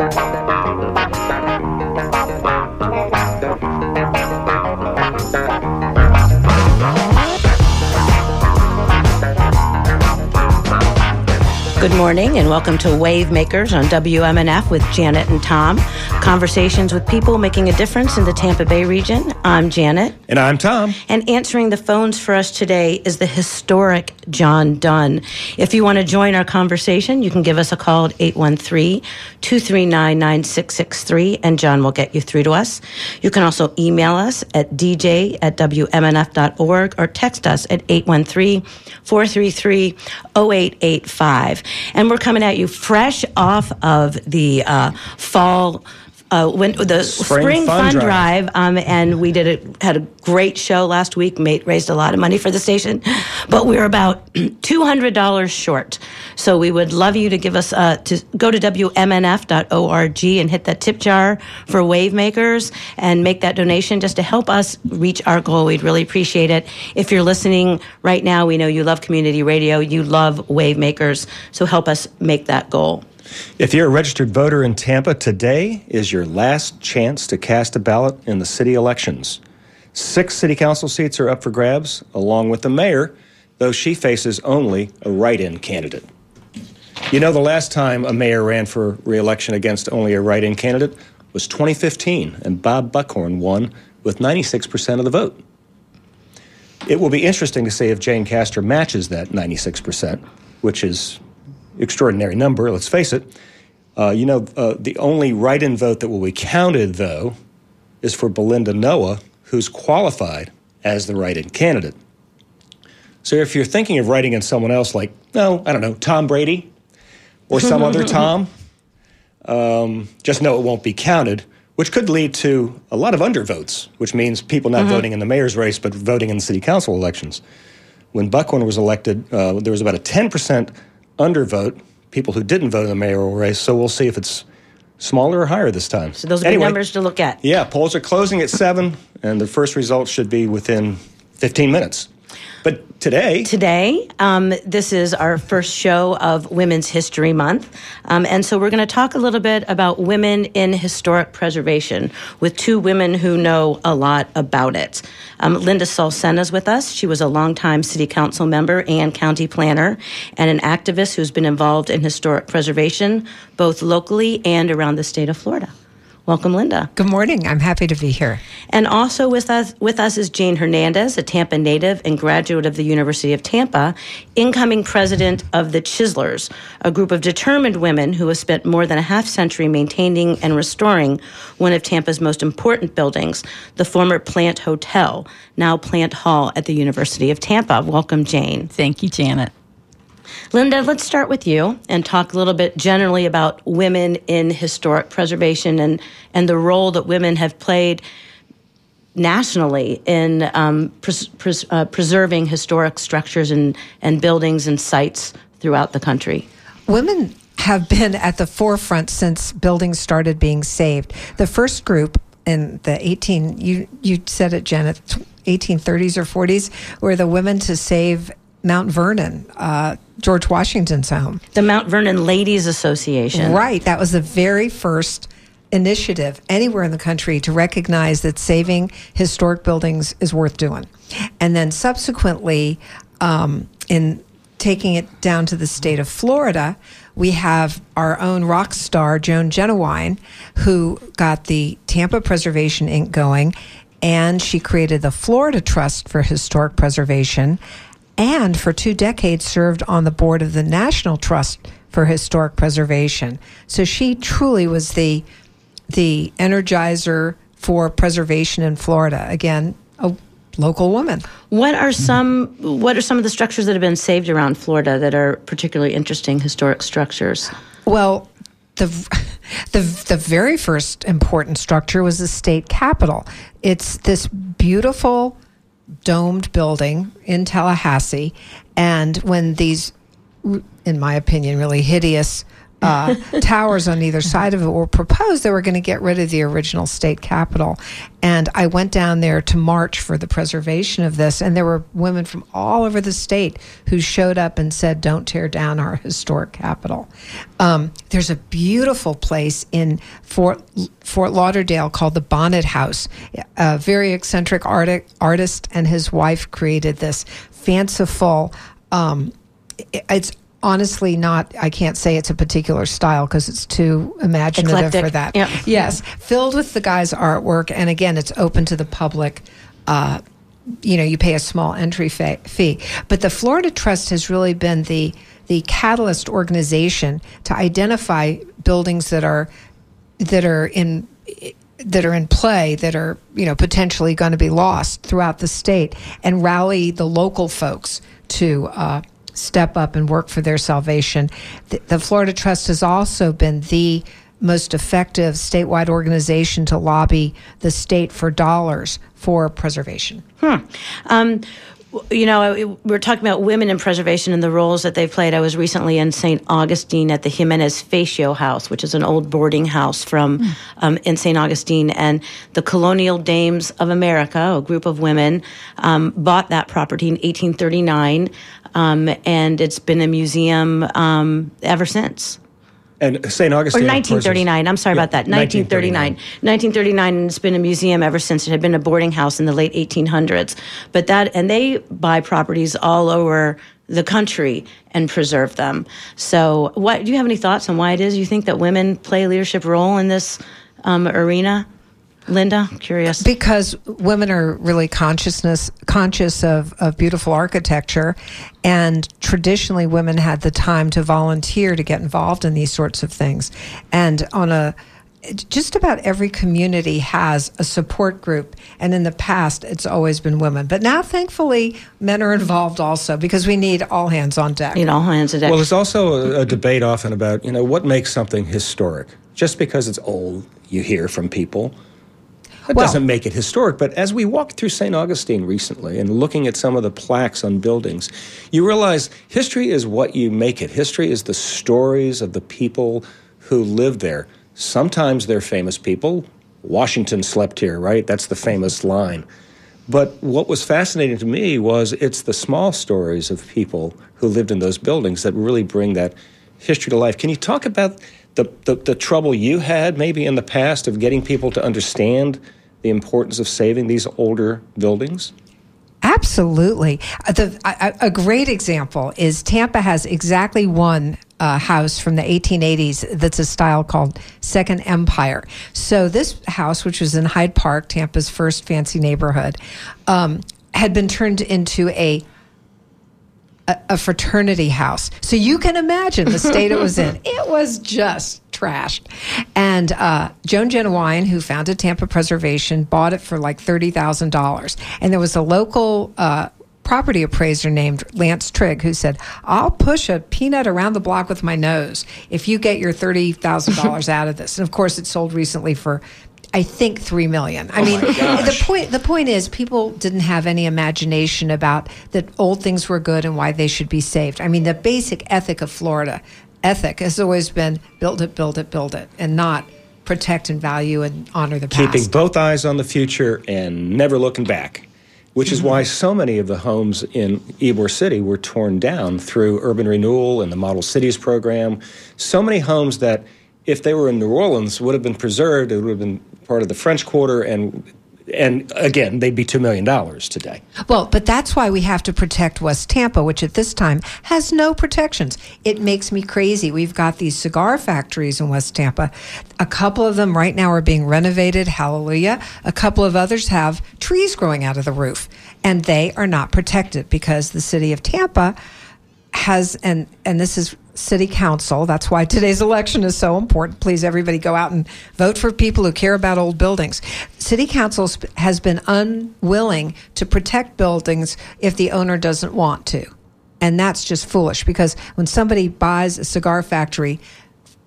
podcast. Good morning and welcome to Wave Makers on WMNF with Janet and Tom. Conversations with people making a difference in the Tampa Bay region. I'm Janet. And I'm Tom. And answering the phones for us today is the historic John Dunn. If you want to join our conversation, you can give us a call at 813 239 9663 and John will get you through to us. You can also email us at dj at WMNF.org or text us at 813 433 0885. And we're coming at you fresh off of the uh, fall uh, when the spring, Spring fun, Fun drive, Drive. um, and we did a had a great show last week. Made, raised a lot of money for the station, but we are about two hundred dollars short. So we would love you to give us uh, to go to wmnf.org and hit that tip jar for Wave Makers and make that donation just to help us reach our goal. We'd really appreciate it. If you're listening right now, we know you love community radio, you love Wave Makers, so help us make that goal. If you're a registered voter in Tampa, today is your last chance to cast a ballot in the city elections. Six city council seats are up for grabs, along with the mayor, though she faces only a write in candidate. You know, the last time a mayor ran for reelection against only a write in candidate was 2015, and Bob Buckhorn won with 96% of the vote. It will be interesting to see if Jane Castor matches that 96%, which is extraordinary number, let's face it. Uh, you know, uh, the only write in vote that will be counted, though, is for Belinda Noah, who's qualified as the write in candidate. So if you're thinking of writing in someone else, like, no, I don't know, Tom Brady or some other Tom, um, just know it won't be counted, which could lead to a lot of undervotes, which means people not voting in the mayor's race, but voting in the city council elections. When Buckhorn was elected, uh, there was about a 10% undervote, people who didn't vote in the mayoral race. So we'll see if it's smaller or higher this time. So those are Anyway, numbers to look at. Yeah, polls are closing at 7, and the first results should be within 15 minutes. But today, Today, um, this is our first show of Women's History Month. Um, and so we're going to talk a little bit about women in historic preservation with two women who know a lot about it. Um, Linda Saul-Sena is with us. She was a longtime city council member and county planner and an activist who's been involved in historic preservation both locally and around the state of Florida. Welcome, Linda. Good morning. I'm happy to be here. And also with us with us is Jane Hernandez, a Tampa native and graduate of the University of Tampa, incoming president of the Chiselers, a group of determined women who have spent more than a half century maintaining and restoring one of Tampa's most important buildings, the former Plant Hotel, now Plant Hall at the University of Tampa. Welcome, Jane. Thank you, Janet. Linda, let's start with you and talk a little bit generally about women in historic preservation and, and the role that women have played nationally in um, pres- pres- uh, preserving historic structures and, and buildings and sites throughout the country. Women have been at the forefront since buildings started being saved. The first group in the 18 you you said it Janet 1830s or 40s were the women to save Mount Vernon, uh, George Washington's home. The Mount Vernon Ladies Association. Right. That was the very first initiative anywhere in the country to recognize that saving historic buildings is worth doing. And then subsequently, um, in taking it down to the state of Florida, we have our own rock star, Joan Jennewein, who got the Tampa Preservation Inc. going, and she created the Florida Trust for Historic Preservation and for two decades served on the board of the National Trust for Historic Preservation. So she truly was the the energizer for preservation in Florida. Again, a local woman. What are some what are some of the structures that have been saved around Florida that are particularly interesting historic structures? Well, the the the very first important structure was the state capitol. It's this beautiful domed building in Tallahassee, and when these, in my opinion, really hideous uh, towers on either side of it were proposed, they were going to get rid of the original state capitol. And I went down there to march for the preservation of this, and there were women from all over the state who showed up and said, "Don't tear down our historic capitol." Um, there's a beautiful place in Fort Fort Lauderdale called the Bonnet House. A very eccentric art- artist and his wife created this fanciful. Um, it's honestly not i can't say it's a particular style because it's too imaginative Eclectic. for that Yep. yes filled with the guy's artwork and again it's open to the public uh, you know you pay a small entry fa- fee but the florida trust has really been the the catalyst organization to identify buildings that are that are in that are in play that are you know potentially going to be lost throughout the state and rally the local folks to uh, step up and work for their salvation. The, the Florida Trust has also been the most effective statewide organization to lobby the state for dollars for preservation. Um, you know, we're talking about women in preservation and the roles that they've played. I was recently in St. Augustine at the Ximenez-Fatio House, which is an old boarding house from um, in St. Augustine, and the Colonial Dames of America, a group of women, um, bought that property in 1839, um, and it's been a museum um, ever since. And St. Augustine. is- 1939. I'm sorry Yeah, about that. 1939. 1939, and it's been a museum ever since. It had been a boarding house in the late 1800s. But that, and they buy properties all over the country and preserve them. So, what do you have any thoughts on why it is you think that women play a leadership role in this um, arena? Linda, curious. because women are really consciousness conscious of, of beautiful architecture and traditionally women had the time to volunteer to get involved in these sorts of things and on a just about every community has a support group and in the past it's always been women but now thankfully men are involved also because we need all hands on deck you know, all hands on deck. Well, there's also a, a debate often about, you know, what makes something historic. Just because it's old, you hear from people. That Well- doesn't make it historic. But as we walked through St. Augustine recently and looking at some of the plaques on buildings, you realize history is what you make it. History is the stories of the people who lived there. Sometimes they're famous people. Washington slept here, right? That's the famous line. But what was fascinating to me was it's the small stories of people who lived in those buildings that really bring that history to life. Can you talk about the, the, the trouble you had maybe in the past of getting people to understand the importance of saving these older buildings? Absolutely. Uh, The, a, a great example is Tampa has exactly one uh, house from the 1880s that's a style called Second Empire. So, this house, which was in Hyde Park, Tampa's first fancy neighborhood, um, had been turned into a a, a fraternity house. So you can imagine the state it was in. It was just trashed. And uh, Joan Jennewein, who founded Tampa Preservation, bought it for like $30,000. And there was a local uh, property appraiser named Lance Trigg who said, I'll push a peanut around the block with my nose if you get your $30,000 out of this. And of course, it sold recently for I think three million. I oh mean, the point the point is people didn't have any imagination about that old things were good and why they should be saved. I mean, the basic ethic of Florida ethic has always been build it, build it, build it, and not protect and value and honor the past. Keeping both eyes on the future and never looking back, which is mm-hmm. why so many of the homes in Ybor City were torn down through urban renewal and the Model Cities program. So many homes that, if they were in New Orleans, would have been preserved. It would have been part of the French Quarter, and and again, they'd be two million dollars today. Well, but that's why we have to protect West Tampa, which at this time has no protections. It makes me crazy. We've got these cigar factories in West Tampa. A couple of them right now are being renovated. Hallelujah. A couple of others have trees growing out of the roof, and they are not protected because the city of Tampa has and and this is city council that's why today's election is so important please everybody go out and vote for people who care about old buildings city council has been unwilling to protect buildings if the owner doesn't want to and that's just foolish because when somebody buys a cigar factory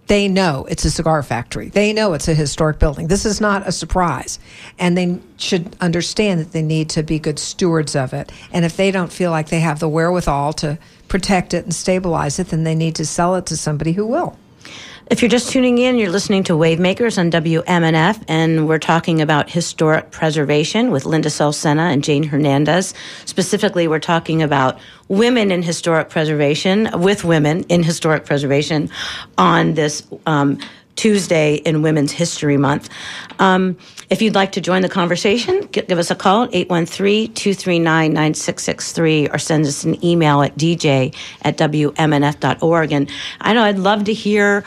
they know it's a cigar factory. They know it's a historic building. This is not a surprise. And they should understand that they need to be good stewards of it. And if they don't feel like they have the wherewithal to protect it and stabilize it, then they need to sell it to somebody who will. If you're just tuning in, you're listening to Wavemakers on WMNF, and we're talking about historic preservation with Linda Saul-Sena and Jane Hernandez. Specifically, we're talking about women in historic preservation, with women in historic preservation on this um, Tuesday in Women's History Month. Um, if you'd like to join the conversation, give us a call at 813-239-9663 or send us an email at dj at wmnf.org. And I know I'd love to hear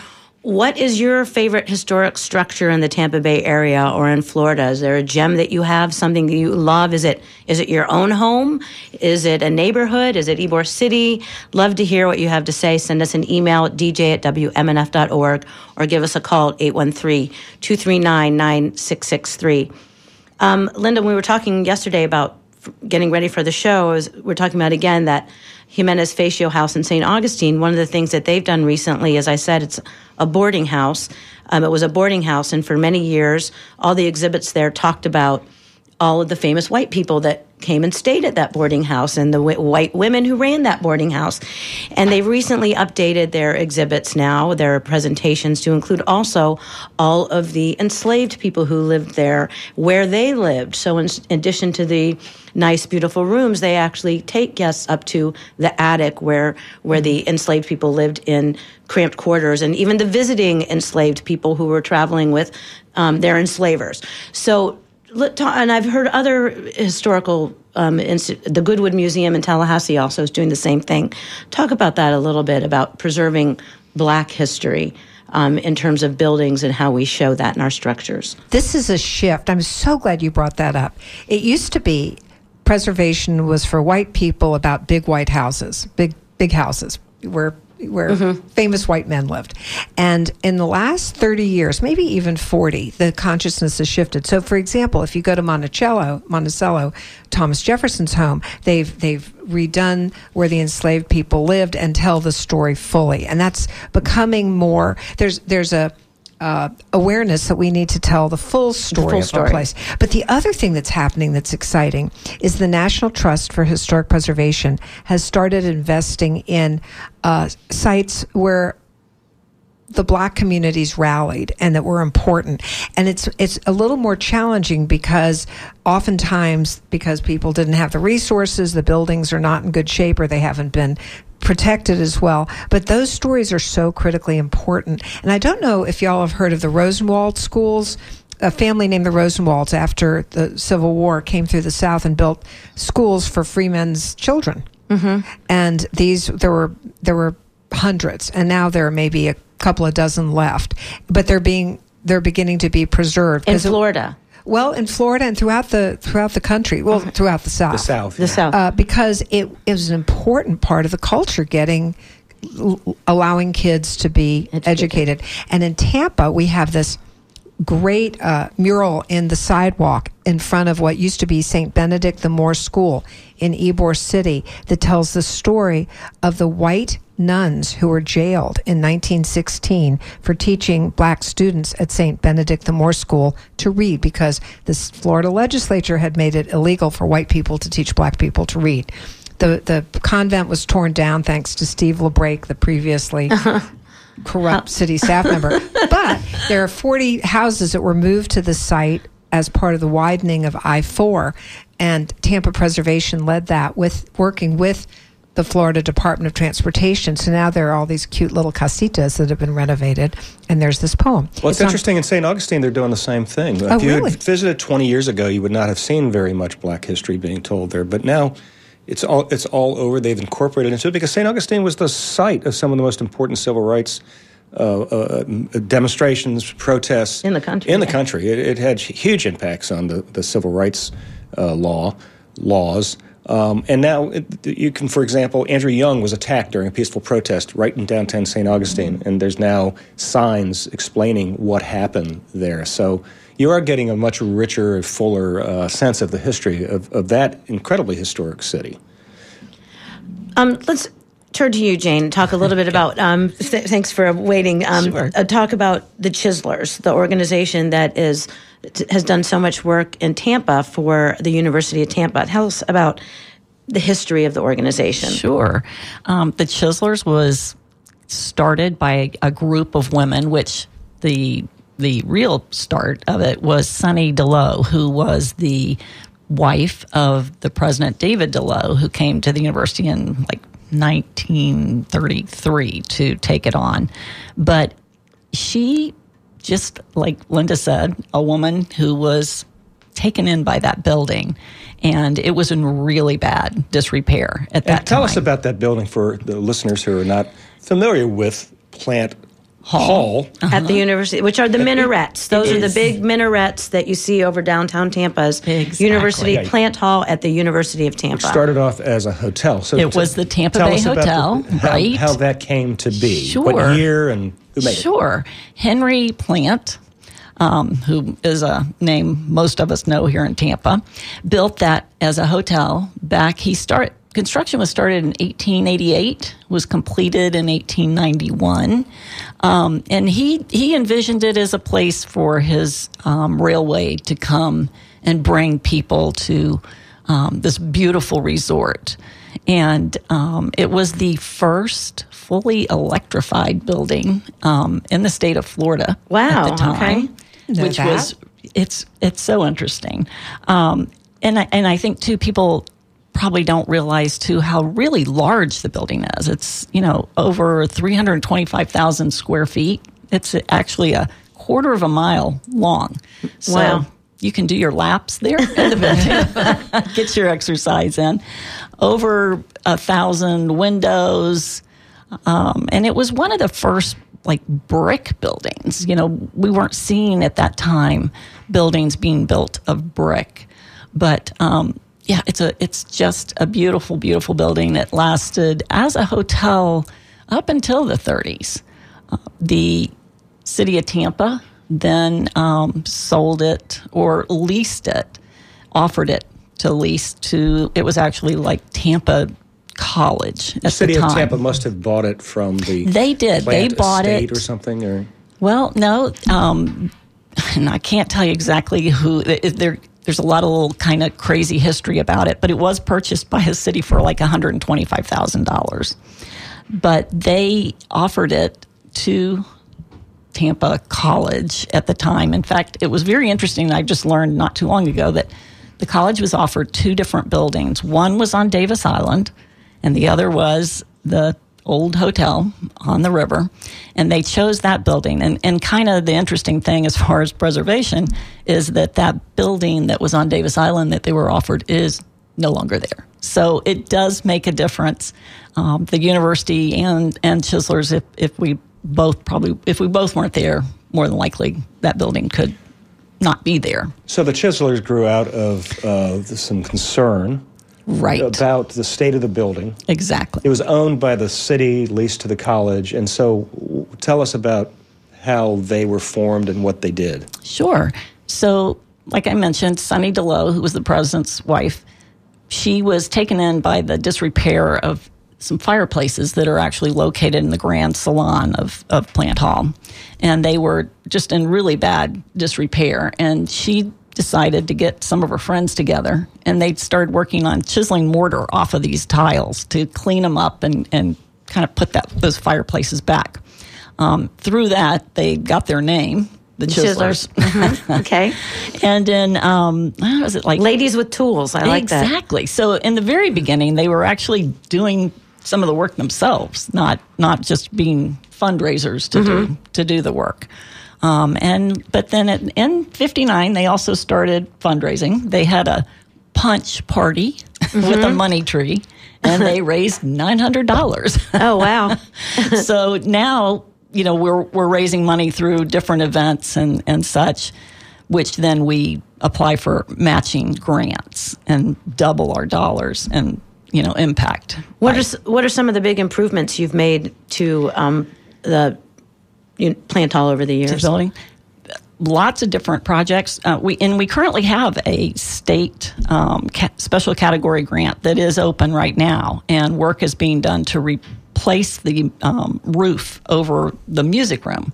what is your favorite historic structure in the Tampa Bay area or in Florida? Is there a gem that you have, something that you love? Is it is it your own home? Is it a neighborhood? Is it Ybor City? Love to hear what you have to say. Send us an email at dj at wmnf.org or give us a call at 813-239-9663. Um, Linda, we were talking yesterday about getting ready for the show. Was, we're talking about again that Ximenez-Fatio House in St. Augustine. One of the things that they've done recently, as I said, it's a boarding house. Um, it was a boarding house, and for many years, all the exhibits there talked about all of the famous white people that came and stayed at that boarding house and the w- white women who ran that boarding house. And they've recently updated their exhibits now, their presentations, to include also all of the enslaved people who lived there, where they lived. So, in, addition to the nice, beautiful rooms, they actually take guests up to the attic where, where the enslaved people lived in cramped quarters, and even the visiting enslaved people who were traveling with um, their enslavers. So, and I've heard other historical, um, the Goodwood Museum in Tallahassee also is doing the same thing. Talk about that a little bit about preserving black history. Um, in terms of buildings and how we show that in our structures. This is a shift. I'm so glad you brought that up. It used to be preservation was for white people about big white houses, big big houses where where mm-hmm. famous white men lived. And in the last 30 years, maybe even 40, the consciousness has shifted. So for example, if you go to Monticello, Monticello, Thomas Jefferson's home, they've they've redone where the enslaved people lived and tell the story fully. And that's becoming more there's there's a uh, awareness that we need to tell the full story the full of story. our place. But the other thing that's happening that's exciting is the National Trust for Historic Preservation has started investing in uh, sites where the black communities rallied and that were important and it's it's a little more challenging because oftentimes because people didn't have the resources the buildings are not in good shape or they haven't been protected as well. But those stories are so critically important. And I don't know if y'all have heard of the Rosenwald schools. A family named the Rosenwalds after the Civil War came through the South and built schools for free men's children. Mm-hmm. And these there were there were hundreds, and now there are maybe a couple of dozen left. But they're being they're beginning to be preserved in Florida. It, well, in Florida and throughout the throughout the country, well, uh-huh. throughout the South, the South, the. South, uh, because it, it was an important part of the culture, getting allowing kids to be educated. educated. And in Tampa, we have this great uh, mural in the sidewalk in front of what used to be St. Benedict the Moor School in Ybor City that tells the story of the white nuns who were jailed in 1916 for teaching black students at St. Benedict the Moor School to read because the Florida legislature had made it illegal for white people to teach black people to read. The, the convent was torn down thanks to Steve LaBrake, the previously corrupt city staff member. But there are 40 houses that were moved to the site as part of the widening of I 4. And Tampa Preservation led that with working with the Florida Department of Transportation. So now there are all these cute little casitas that have been renovated, and there's this poem. Well, it's, it's interesting on, in St. Augustine, they're doing the same thing. Oh, if you really? had visited 20 years ago, you would not have seen very much black history being told there. But now it's all, it's all over. They've incorporated into it because St. Augustine was the site of some of the most important civil rights uh, uh, demonstrations, protests in the country. In the country, it, it had huge impacts on the, the civil rights uh, law laws. Um, and now it, you can, for example, Andrew Young was attacked during a peaceful protest right in downtown St. Augustine, and there's now signs explaining what happened there. So you are getting a much richer, fuller uh, sense of the history of, of that incredibly historic city. Um, let's turn to you, Jane. Talk a little bit about. Um, th- thanks for waiting. Um, sure. uh, talk about the Chiselers, the organization that is has done so much work in Tampa for the University of Tampa. Tell us about the history of the organization. Sure. Um, the Chiselers was started by a group of women, which the the real start of it was Sunny Delo, who was the wife of the president David Delo, who came to the university in like 1933 to take it on. But she, just like Linda said, a woman who was taken in by that building. And it was in really bad disrepair at that and tell time. us about that building for the listeners who are not familiar with Plant Hall. at the university, which are the minarets. Those are the big minarets that you see over downtown Tampa's Exactly. University Yeah. Plant Hall at the University of Tampa. Started off as a hotel. So It t- was the Tampa Bay Hotel, the- how, right? How that came to be. Sure. What year and who made it? Sure. Henry Plant, um, who is a name most of us know here in Tampa, built that as a hotel back. He started construction was started in 1888, was completed in 1891, um, and he he envisioned it as a place for his um, railway to come and bring people to um, this beautiful resort. And um, it was the first fully electrified building um, in the state of Florida Wow, at the time, okay. Which that. was it's it's so interesting. Um, and I, and I think too people probably don't realize too how really large the building is. It's you know over three hundred twenty five thousand square feet. It's actually a quarter of a mile long. So Wow. You can do your laps there in the building. Get your exercise in. Over a thousand windows. Um, and it was one of the first like brick buildings. You know, we weren't seeing at that time buildings being built of brick, but um, yeah, it's a it's just a beautiful, beautiful building that lasted as a hotel up until the 30s. Uh, the city of Tampa then um, sold it or leased it, offered it to lease to. It was actually like Tampa College at The city the of. Tampa must have bought it from the They did. They bought it. or something or Well, no, um, and I can't tell you exactly who. There, there's a lot of little kind of crazy history about it, but it was purchased by a city for like 125 thousand dollars. But they offered it to Tampa College at the time. In fact, it was very interesting. I just learned not too long ago that the college was offered two different buildings. One was on Davis Island, and the other was the old hotel on the river. And they chose that building. And, and kind of the interesting thing as far as preservation is that that building that was on Davis Island that they were offered is no longer there. So it does make a difference. Um, the university and and Chiselers, if if we both probably if we both weren't there, more than likely that building could not be there. So the Chiselers grew out of uh, some concern Right. about the state of the building. exactly. It was owned by the city, leased to the college, and so tell us about how they were formed and what they did. Sure. So, like I mentioned, Sunny Delo, who was the president's wife, she was taken in by the disrepair of some fireplaces that are actually located in the grand salon of, of Plant Hall. And they were just in really bad disrepair. And she decided to get some of her friends together and they started working on chiseling mortar off of these tiles to clean them up and, and kind of put that those fireplaces back. Um, through that, they got their name, the Chiselers. Chiselers. okay. and then, um, how was it like? Ladies with tools. I like that. exactly. So in the very beginning, they were actually doing some of the work themselves, not not just being fundraisers to Mm-hmm. do to do the work. Um, and but then at, in '59, they also started fundraising. They had a punch party with Mm-hmm. a money tree, and they raised nine hundred dollars. Oh, wow. so now you know we're we're raising money through different events and and such which then we apply for matching grants and double our dollars and you know impact What are, what are some of the big improvements you've made to um, the you know, Plant Hall over the years? building lots of different projects. Uh, we and we currently have a state um, ca- special category grant that is open right now and work is being done to replace the um, roof over the music room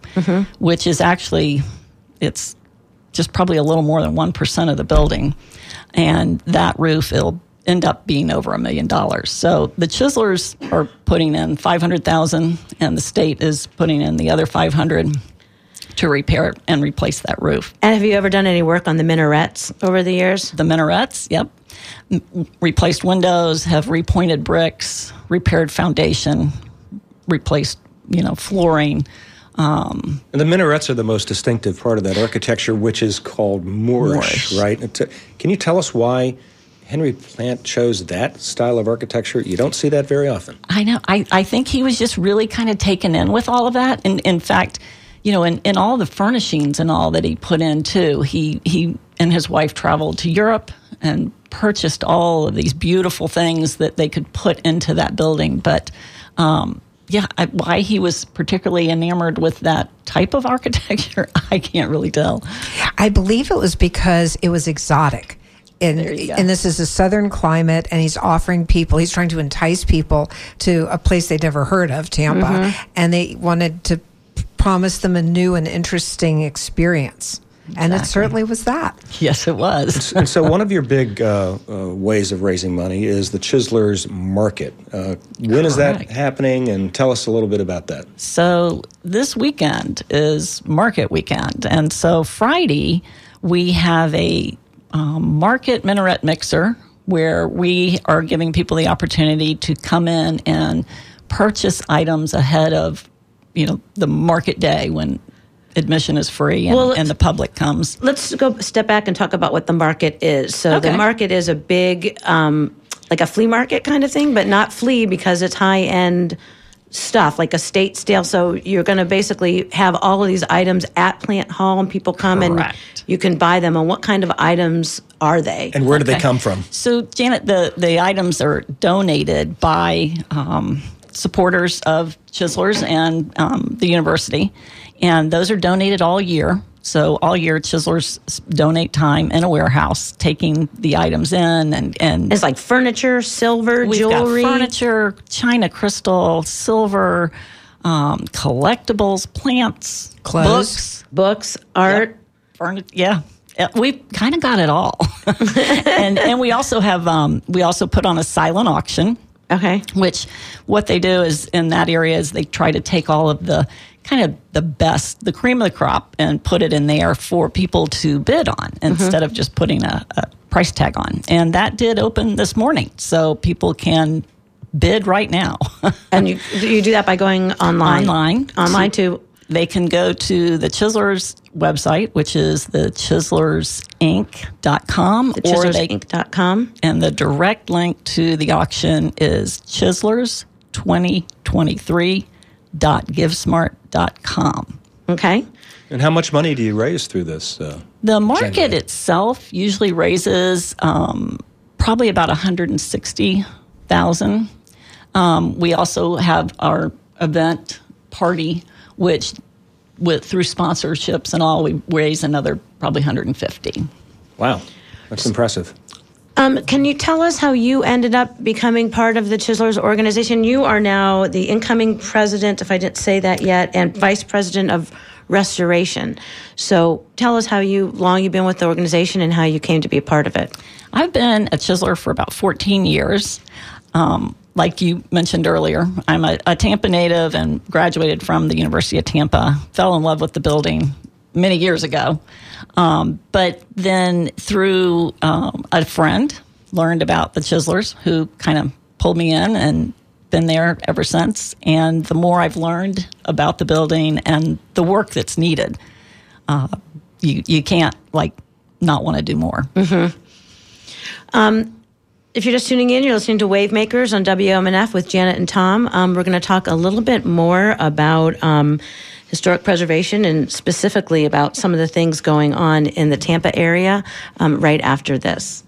which is actually it's just probably a little more than 1% of the building. And that roof it'll end up being over a million dollars. So the chiselers are putting in 500,000 and the state is putting in the other 500 to repair and replace that roof. And have you ever done any work on the minarets over the years? The minarets, yep. Replaced windows, have repointed bricks, repaired foundation, replaced, you know, flooring. Um, and the minarets are the most distinctive part of that architecture, which is called Moorish, Moorish. right? Can you tell us why Henry Plant chose that style of architecture? You don't see that very often. I know. I, I think he was just really kind of taken in with all of that. And in fact, you know, in, in all the furnishings and all that he put in too, he, he and his wife traveled to Europe and purchased all of these beautiful things that they could put into that building. But um, yeah, I, why he was particularly enamored with that type of architecture, I can't really tell. I believe it was because it was exotic. And, and this is a southern climate, and he's offering people, he's trying to entice people to a place they'd never heard of, Tampa, Mm-hmm. and they wanted to promise them a new and interesting experience. And it certainly was that. Yes, it was. and so, one of your big uh, uh, ways of raising money is the Chiselers Market. Uh, when is that happening? And tell us a little bit about that. So this weekend is market weekend, and so Friday we have a um, market minaret mixer where we are giving people the opportunity to come in and purchase items ahead of you know the market day when admission is free and, Well, and the public comes. Let's go step back and talk about what the market is. So the market is a big, um, like a flea market kind of thing, but not flea because it's high end stuff, like a state sale. So you're going to basically have all of these items at Plant Hall, and people come Correct. and you can buy them. And what kind of items are they? And where do they come from? So, Janet, the, the items are donated by um, supporters of Chiselers and um, the university, and those are donated all year. So, all year, Chiselers donate time in a warehouse, taking the items in, and, and it's like furniture, silver, we've jewelry. got furniture, china crystal, silver, um, collectibles, plants, Clothes. books, books, art. Furni- yeah. We've kind of got it all, and and we also have um, we also put on a silent auction, Okay. which what they do is in that area is they try to take all of the kind of the best, the cream of the crop, and put it in there for people to bid on mm-hmm. instead of just putting a, a price tag on. And that did open this morning, so people can bid right now. And you you do that by going online. Online. Online to they can go to the Chiselers website, which is the chiselersinc.com, or they chiselersinc.com. and the direct link to the auction is chiselers2023.givesmart.com. Okay. And how much money do you raise through this? Uh, The market Generally. itself usually raises um, probably about 160,000. Um, we also have our event party, which with through sponsorships and all, we raise another probably 150. wow, that's impressive. Um, can you tell us how you ended up becoming part of the Chiselers organization? You are now the incoming president, if I didn't say that yet, and vice president of restoration. So tell us how you long you've been with the organization and how you came to be a part of it. I've been a chiseler for about 14 years. Um, like you mentioned earlier, I'm a, a Tampa native and graduated from the University of Tampa. Fell in love with the building many years ago. Um, but then through um, a friend, learned about the chiselers who kind of pulled me in and been there ever since. And the more I've learned about the building and the work that's needed, uh, you, you can't like not want to do more. If you're just tuning in, you're listening to Wave Makers on WMNF with Janet and Tom. Um, we're going to talk a little bit more about um, historic preservation and specifically about some of the things going on in the Tampa area um, right after this.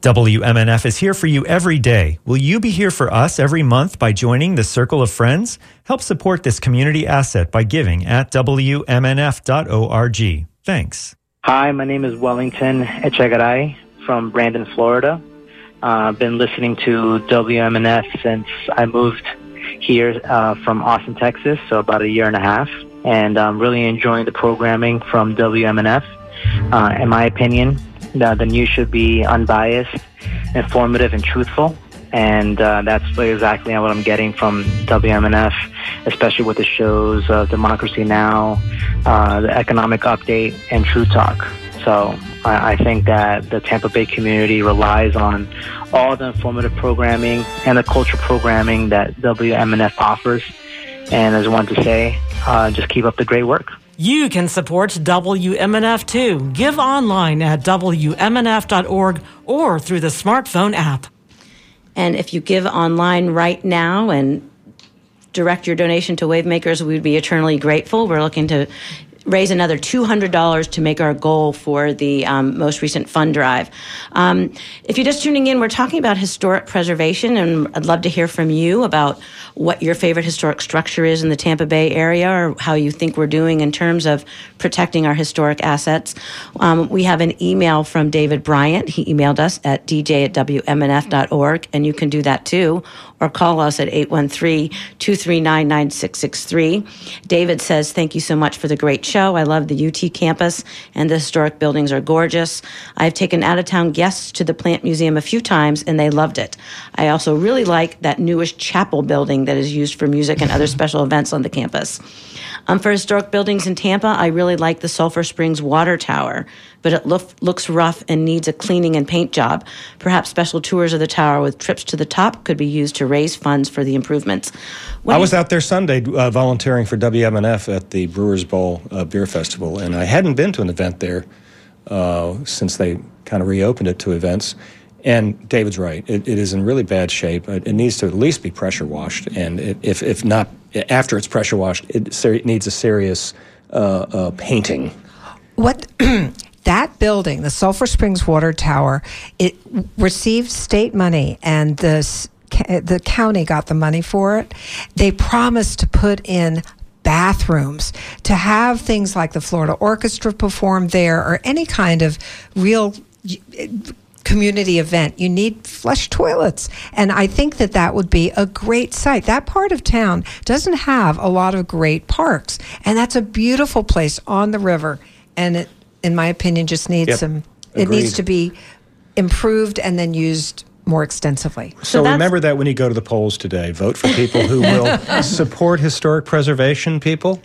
WMNF is here for you every day. Will you be here for us every month by joining the Circle of Friends? Help support this community asset by giving at WMNF.org. Thanks. Hi, my name is Wellington Echegaray from Brandon, Florida. Uh, I've been listening to WMNF since I moved here uh, from Austin, Texas, so about a year and a half, and I'm really enjoying the programming from WMNF. Uh, in my opinion, the, the news should be unbiased, informative, and truthful. And uh, that's exactly what I'm getting from WMNF, especially with the shows of Democracy Now, uh, the Economic Update, and True Talk. So I, I think that the Tampa Bay community relies on all the informative programming and the culture programming that WMNF offers. And as I want to say, uh, just keep up the great work. You can support WMNF too. Give online at WMNF.org or through the smartphone app. And if you give online right now and direct your donation to Wavemakers, we would be eternally grateful. We're looking to raise another $200 to make our goal for the um, most recent fund drive. Um, if you're just tuning in, we're talking about historic preservation, and I'd love to hear from you about what your favorite historic structure is in the Tampa Bay area or how you think we're doing in terms of protecting our historic assets. Um, we have an email from David Bryant. He emailed us at dj at wmnf.org, and you can do that too, or call us at 813 239 9663. David says, Thank you so much for the great show. I love the UT campus, and the historic buildings are gorgeous. I've taken out of town guests to the Plant Museum a few times, and they loved it. I also really like that newish chapel building that is used for music and other special events on the campus. Um, for historic buildings in Tampa, I really like the Sulphur Springs Water Tower, but it look, looks rough and needs a cleaning and paint job. Perhaps special tours of the tower with trips to the top could be used to raise funds for the improvements. When I you- was out there Sunday uh, volunteering for WMNF at the Brewers Bowl uh, Beer Festival, and I hadn't been to an event there uh, since they kind of reopened it to events. And David's right; it, it is in really bad shape. It, it needs to at least be pressure washed, and it, if if not after it's pressure washed, it, ser- needs a serious uh, uh, painting. What that building, the Sulphur Springs Water Tower, it received state money, and the the county got the money for it. They promised to put in bathrooms to have things like the Florida Orchestra perform there or any kind of real community event. You need flush toilets. And I think that that would be a great site. That part of town doesn't have a lot of great parks. And that's a beautiful place on the river. And it, in my opinion, just needs Yep. some, it needs to be improved and then used more extensively. So, that's- remember that when you go to the polls today, vote for people who will support historic preservation. People.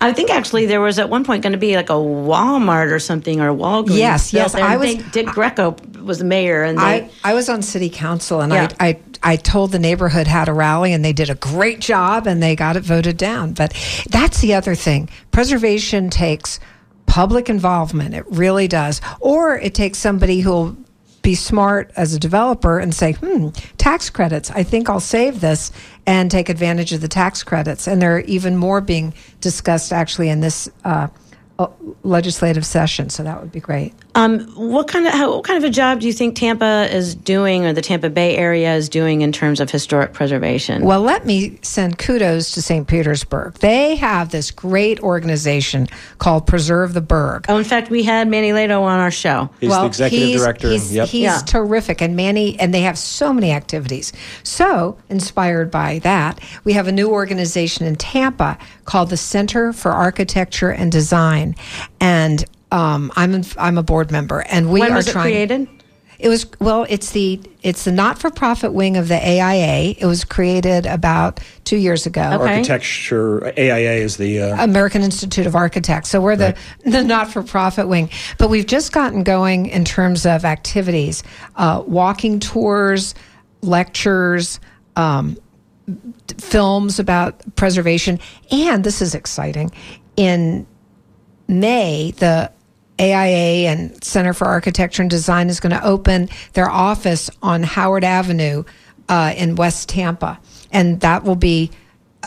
I think actually there was at one point going to be like a Walmart or something or a Walgreens. Yes, yes, there. I was- Dick, Dick Greco was the mayor, and they, I, I was on city council and Yeah. I, I I told the neighborhood how to rally and they did a great job and they got it voted down. But that's the other thing. Preservation takes public involvement. It really does. Or it takes somebody who'll be smart as a developer and say, hmm, tax credits. I think I'll save this and take advantage of the tax credits. And there are even more being discussed actually in this uh, uh, legislative session. So that would be great. Um, what kind of how, what kind of a job do you think Tampa is doing, or the Tampa Bay area is doing in terms of historic preservation? Well, let me send kudos to St. Petersburg. They have this great organization called Preserve the Burg. oh, in fact, we had Manny Leto on our show. He's the executive he's- director. He's, Yep. he's Yeah. terrific, and Manny, and they have so many activities. So, inspired by that, we have a new organization in Tampa called the Center for Architecture and Design, and um, I'm in, I'm a board member, and we when are was it trying. created? It was well. It's the it's the not for profit wing of the AIA. It was created about two years ago. Okay. Architecture AIA is the uh, American Institute of Architects. So we're the, the not for profit wing. But we've just gotten going in terms of activities uh, walking tours, lectures, um, films about preservation. And this is exciting. In May, the AIA and Center for Architecture and Design is going to open their office on Howard Avenue uh, in West Tampa. And that will be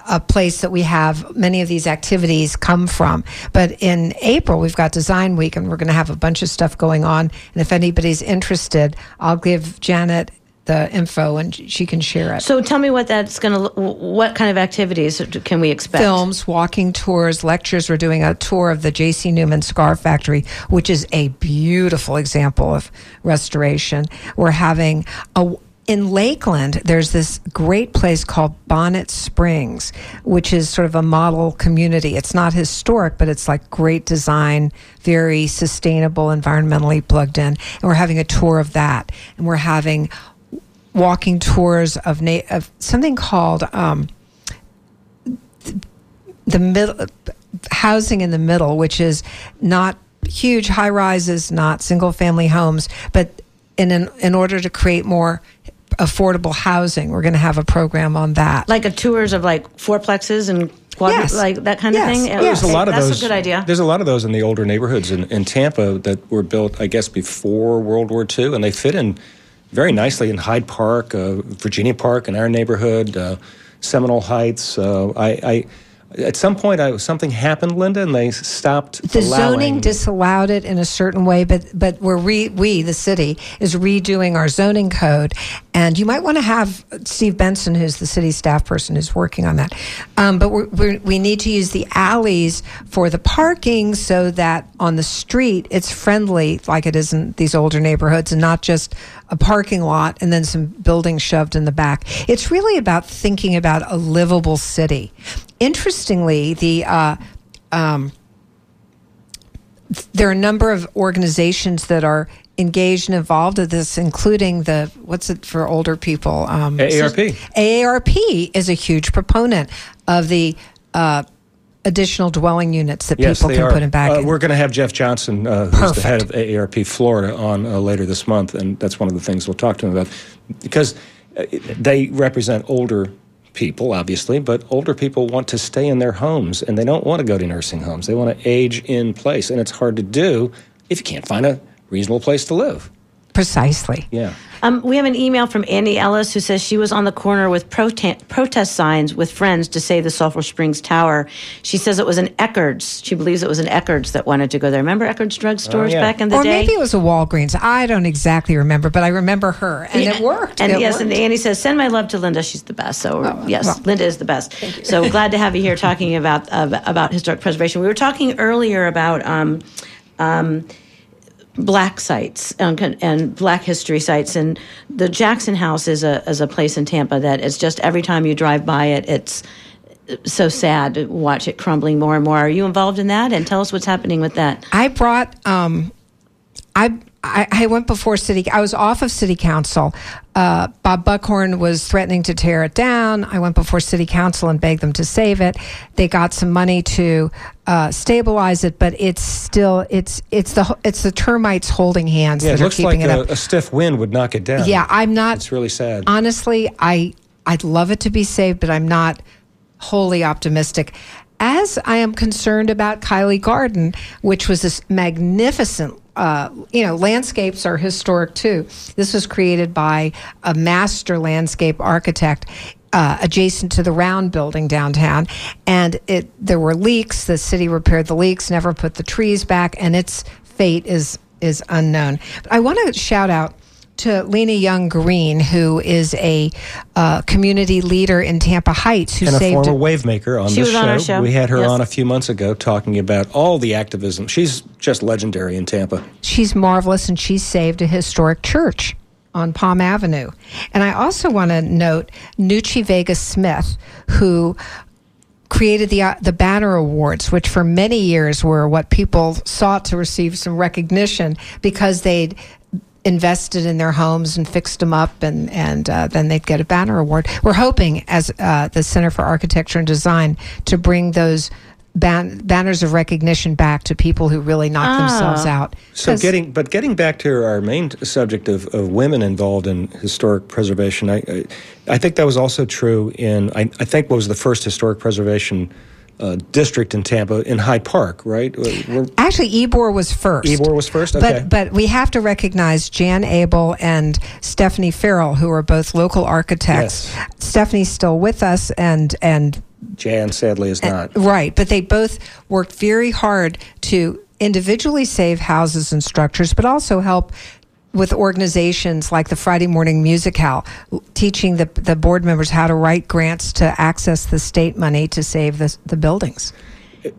a place that we have many of these activities come from. But in April, we've got Design Week, and we're going to have a bunch of stuff going on. And if anybody's interested, I'll give Janet the info and she can share it. So tell me what that's going to. What kind of activities can we expect? films, walking tours, lectures. We're doing a tour of the J.C. Newman Scar Factory, which is a beautiful example of restoration. We're having a in Lakeland, there's this great place called Bonnet Springs, which is sort of a model community. It's not historic, but it's like great design, very sustainable, environmentally plugged in. And we're having a tour of that. And we're having walking tours of, na- of something called um, the middle housing in the middle, which is not huge high rises, not single family homes, but in an, in order to create more affordable housing, we're going to have a program on that. Like a tours of like fourplexes and quadri- Yes. like that kind of Yes. thing. Yes. There's a lot of those. that's those. a good idea. There's a lot of those in the older neighborhoods in, in Tampa that were built, I guess, before World War II, and they fit in very nicely in Hyde Park, uh, Virginia Park, in our neighborhood, uh, Seminole Heights. Uh, I, I, at some point, I, something happened, Linda, and they stopped the zoning disallowed it in a certain way, but but we're re, we the city is redoing our zoning code, and you might want to have Steve Benson, who's the city staff person, who's working on that. Um, but we're, we're, we need to use the alleys for the parking so that on the street it's friendly, like it is in these older neighborhoods, and not just a parking lot and then some buildings shoved in the back. It's really about thinking about a livable city. Interestingly, the uh, um, there are a number of organizations that are engaged and involved in this, including the what's it for older people? Um, AARP. AARP is a huge proponent of the uh, additional dwelling units that Yes, people can are. put in back. Uh, we're going to have Jeff Johnson, uh, who's the head of AARP Florida, on uh, later this month, and that's one of the things we'll talk to him about because uh, they represent older people, obviously, but older people want to stay in their homes and they don't want to go to nursing homes. They want to age in place, and it's hard to do if you can't find a reasonable place to live. Precisely. Yeah. Um, we have an email from Andy Ellis who says she was on the corner with prote- protest signs with friends to save the Sulphur Springs Tower. She says it was an Eckerd's. She believes it was an Eckerd's that wanted to go there. Remember Eckerd's drugstores yeah. back in the Or day? Or maybe it was a Walgreens. I don't exactly remember, but I remember her, and it worked. And It yes, and worked. Andy says, "Send my love to Linda. She's the best." So yes, well. Linda is the best. So glad to have you here talking about uh, about historic preservation. We were talking earlier about. Um, um, black sites um, con- and black history sites and the Jackson House is a is a place in Tampa that is just every time you drive by it it's so sad to watch it crumbling more and more. Are you involved in that? And tell us what's happening with that. I brought. Um, I, I I went before city. I was off of city council. Uh, Bob Buckhorn was threatening to tear it down. I went before city council and begged them to save it. They got some money to uh, stabilize it, but it's still it's it's the it's the termites holding hands Yeah, that it are keeping like it a, up. a stiff wind would knock it down. Yeah, I'm not. It's really sad. Honestly, I I'd love it to be saved, but I'm not wholly optimistic. As I am concerned about Kiley Garden, which was this magnificent, uh, you know, landscapes are historic too. This was created by a master landscape architect. Uh, adjacent to the round building downtown, and it there were leaks. The city repaired the leaks, never put the trees back, and its fate is is unknown. But I want to shout out to Lena Young Green, who is a uh, community leader in Tampa Heights, who and a former wave maker on She this was on our show. We had her Yes. on a few months ago talking about all the activism. She's just legendary in Tampa. she's marvelous and she saved a historic church on Palm Avenue. And I also want to note Nucci Vega Smith, who created the uh, the Banner Awards, which for many years were what people sought to receive some recognition because they'd invested in their homes and fixed them up, and and uh, then they'd get a Banner Award. We're hoping, as uh, the Center for Architecture and Design, to bring those. Ban- banners of recognition back to people who really knocked themselves out. So 'Cause- getting, but getting back to our main t- subject of, of women involved in historic preservation, I, I, I think that was also true in. I, I think what was the first historic preservation uh, district in Tampa in Hyde Park, right? Uh, We're- Actually, Ybor was first. Ybor was first? Okay. But but we have to recognize Jan Abel and Stephanie Farrell, who are both local architects. Yes. Stephanie's still with us, and and Jan sadly is not. right, but they both worked very hard to individually save houses and structures, but also help. With organizations like the Friday Morning Music Hall, teaching the, the board members how to write grants to access the state money to save the, the buildings.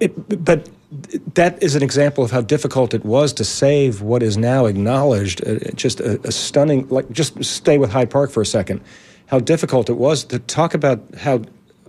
It, but that is an example of how difficult it was to save what is now acknowledged. Uh, just a, a stunning, like, just stay with Hyde Park for a second. How difficult it was to talk about how.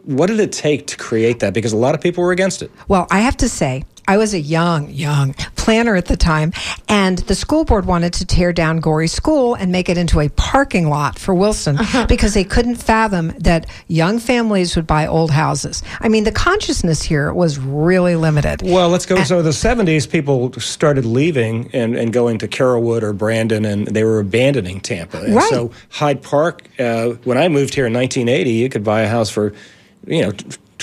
What did it take to create that? Because a lot of people were against it. Well, I have to say, I was a young, young planner at the time, and the school board wanted to tear down Gorrie School and make it into a parking lot for Wilson uh-huh. because they couldn't fathom that young families would buy old houses. I mean, the consciousness here was really limited. Well, let's go. And, so the 70s, people started leaving and, and going to Carrollwood or Brandon, and they were abandoning Tampa. And right. so Hyde Park, uh, when I moved here in 1980, you could buy a house for you know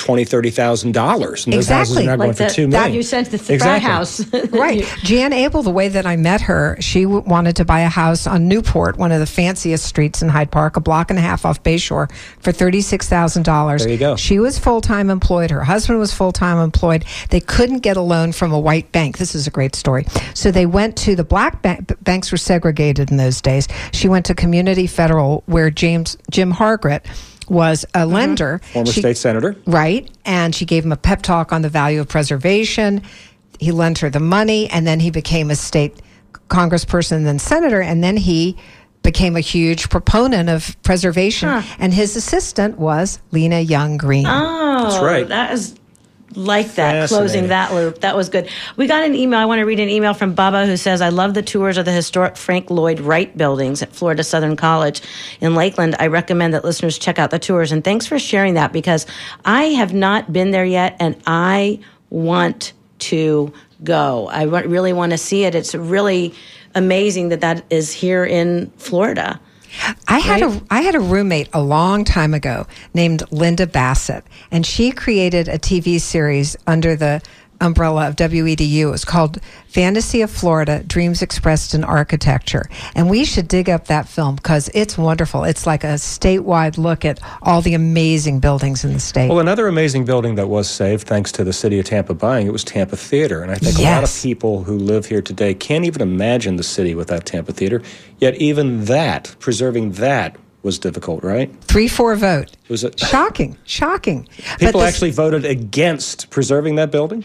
twenty, thirty thousand dollars, and those exactly. houses are not like going the, for two million. That you sent the th- exactly. house, right? Jan Abel, the way that I met her, she w- wanted to buy a house on Newport, one of the fanciest streets in Hyde Park, a block and a half off Bayshore, for thirty six thousand dollars. There you go. She was full time employed. Her husband was full time employed. They couldn't get a loan from a white bank. This is a great story. So they went to the black bank. Banks were segregated in those days. She went to Community Federal, where James Jim Hargrett was a mm-hmm. lender. Former she, state senator. Right. And she gave him a pep talk on the value of preservation. He lent her the money, and then he became a state congressperson and then senator, and then he became a huge proponent of preservation. Huh. And his assistant was Lena Young Green. Oh, that's right. That is like that, closing that loop. That was good. We got an email. I want to read an email from baba who says, I love the tours of the historic Frank Lloyd Wright buildings at Florida Southern College in Lakeland. I recommend that listeners check out the tours. And thanks for sharing that because I have not been there yet and I want to go. I really want to see it. It's really amazing that that is here in Florida. I had right? a I had a roommate a long time ago named Linda Bassett, and she created a TV series under the umbrella of WEDU. It was called Fantasy of Florida Dreams Expressed in Architecture. And we should dig up that film because it's wonderful. It's like a statewide look at all the amazing buildings in the state. Well, another amazing building that was saved thanks to the city of Tampa buying it was Tampa Theater. And I think yes. a lot of people who live here today can't even imagine the city without Tampa Theater. Yet, even that, preserving that, was difficult, right? Three four vote. It Was it shocking? Shocking. People actually voted against preserving that building.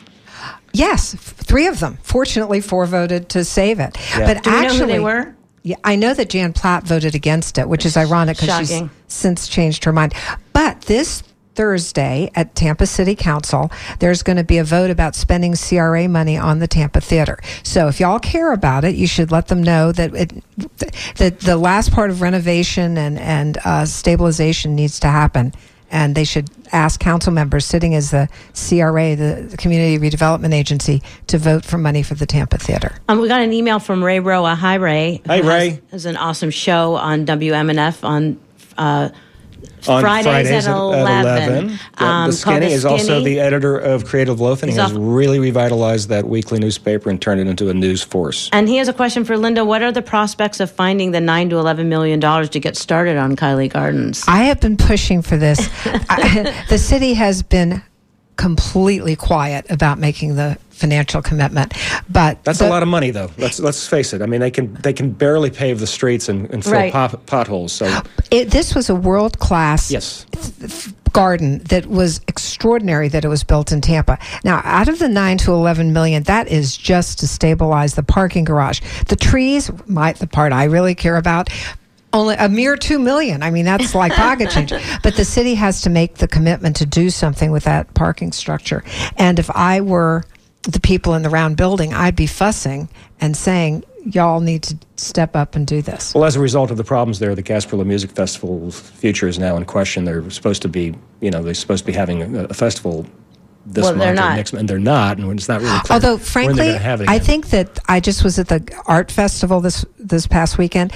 Yes, three of them. Fortunately, four voted to save it. Yeah. But Do actually, know who they were? Yeah, I know that Jan Platt voted against it, which is ironic because she's since changed her mind. But this Thursday at Tampa City Council, there's going to be a vote about spending CRA money on the Tampa Theater. So if y'all care about it, you should let them know that it, that the last part of renovation and and uh, stabilization needs to happen and they should ask council members sitting as the CRA, the, the, Community Redevelopment Agency, to vote for money for the Tampa Theater. Um, we got an email from Ray Roa. Hi, Ray. Hi, Ray. Has an awesome show on WMNF on. Uh, on Fridays, Fridays at, at 11. 11. Um, the Skinny is also the editor of Creative Loaf, and he has really revitalized that weekly newspaper and turned it into a news force. And he has a question for Linda. What are the prospects of finding the 9 to 11 million dollars to get started on Kiley Gardens? I have been pushing for this. I, the city has been completely quiet about making the financial commitment. But that's the, a lot of money, though. Let's let's face it. I mean, they can they can barely pave the streets and, and fill right. pot, potholes. So it, this was a world class yes. garden that was extraordinary that it was built in Tampa. Now, out of the nine to eleven million, that is just to stabilize the parking garage. The trees, my the part I really care about only a mere two million. I mean, that's like pocket change. But the city has to make the commitment to do something with that parking structure. And if I were the people in the round building, I'd be fussing and saying, y'all need to step up and do this. Well, as a result of the problems there, the Gasparilla Music Festival's future is now in question. They're supposed to be, you know, they're supposed to be having a, a festival this well, month or next month, and they're not, and it's not really clear. Although, frankly, I think that I just was at the art festival this this past weekend,